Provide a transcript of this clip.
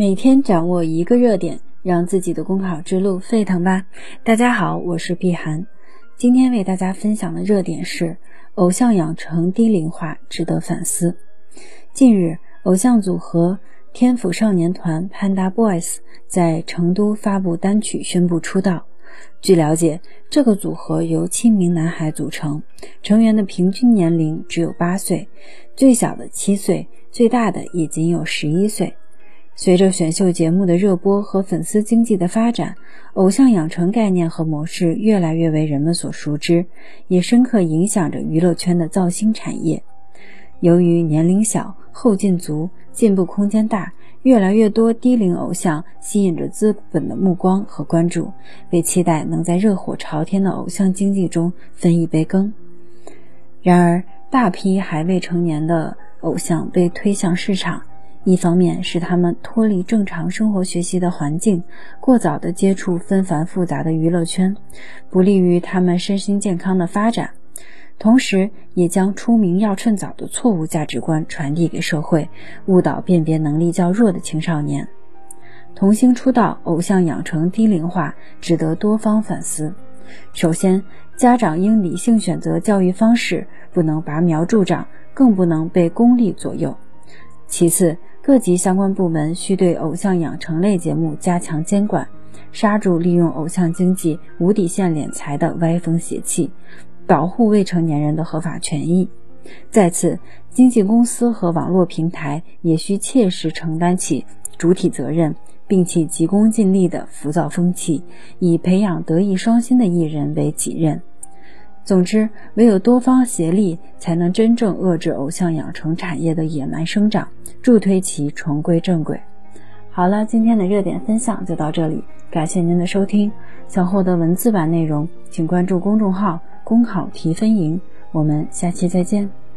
每天掌握一个热点，让自己的公考之路沸腾吧！大家好，我是碧涵，今天为大家分享的热点是偶像养成低龄化，值得反思。近日，偶像组合天府少年团 Panda Boys 在成都发布单曲，宣布出道。据了解，这个组合由七名男孩组成，成员的平均年龄只有八岁，最小的七岁，最大的也仅有十一岁。随着选秀节目的热播和粉丝经济的发展，偶像养成概念和模式越来越为人们所熟知，也深刻影响着娱乐圈的造星产业。由于年龄小、后劲足、进步空间大，越来越多低龄偶像吸引着资本的目光和关注，被期待能在热火朝天的偶像经济中分一杯羹。然而，大批还未成年的偶像被推向市场。一方面是他们脱离正常生活学习的环境，过早的接触纷繁复杂的娱乐圈，不利于他们身心健康的发展；同时，也将出名要趁早的错误价值观传递给社会，误导辨别能力较弱的青少年。童星出道，偶像养成低龄化，值得多方反思。首先，家长应理性选择教育方式，不能拔苗助长，更不能被功利左右。其次，各级相关部门需对偶像养成类节目加强监管，刹住利用偶像经济无底线敛财的歪风邪气，保护未成年人的合法权益。再次，经纪公司和网络平台也需切实承担起主体责任，并弃急功近利的浮躁风气，以培养德艺双馨的艺人为己任。总之，唯有多方协力，才能真正遏制偶像养成产业的野蛮生长，助推其重归正轨。好了，今天的热点分享就到这里，感谢您的收听。想获得文字版内容，请关注公众号“公考提分营”。我们下期再见。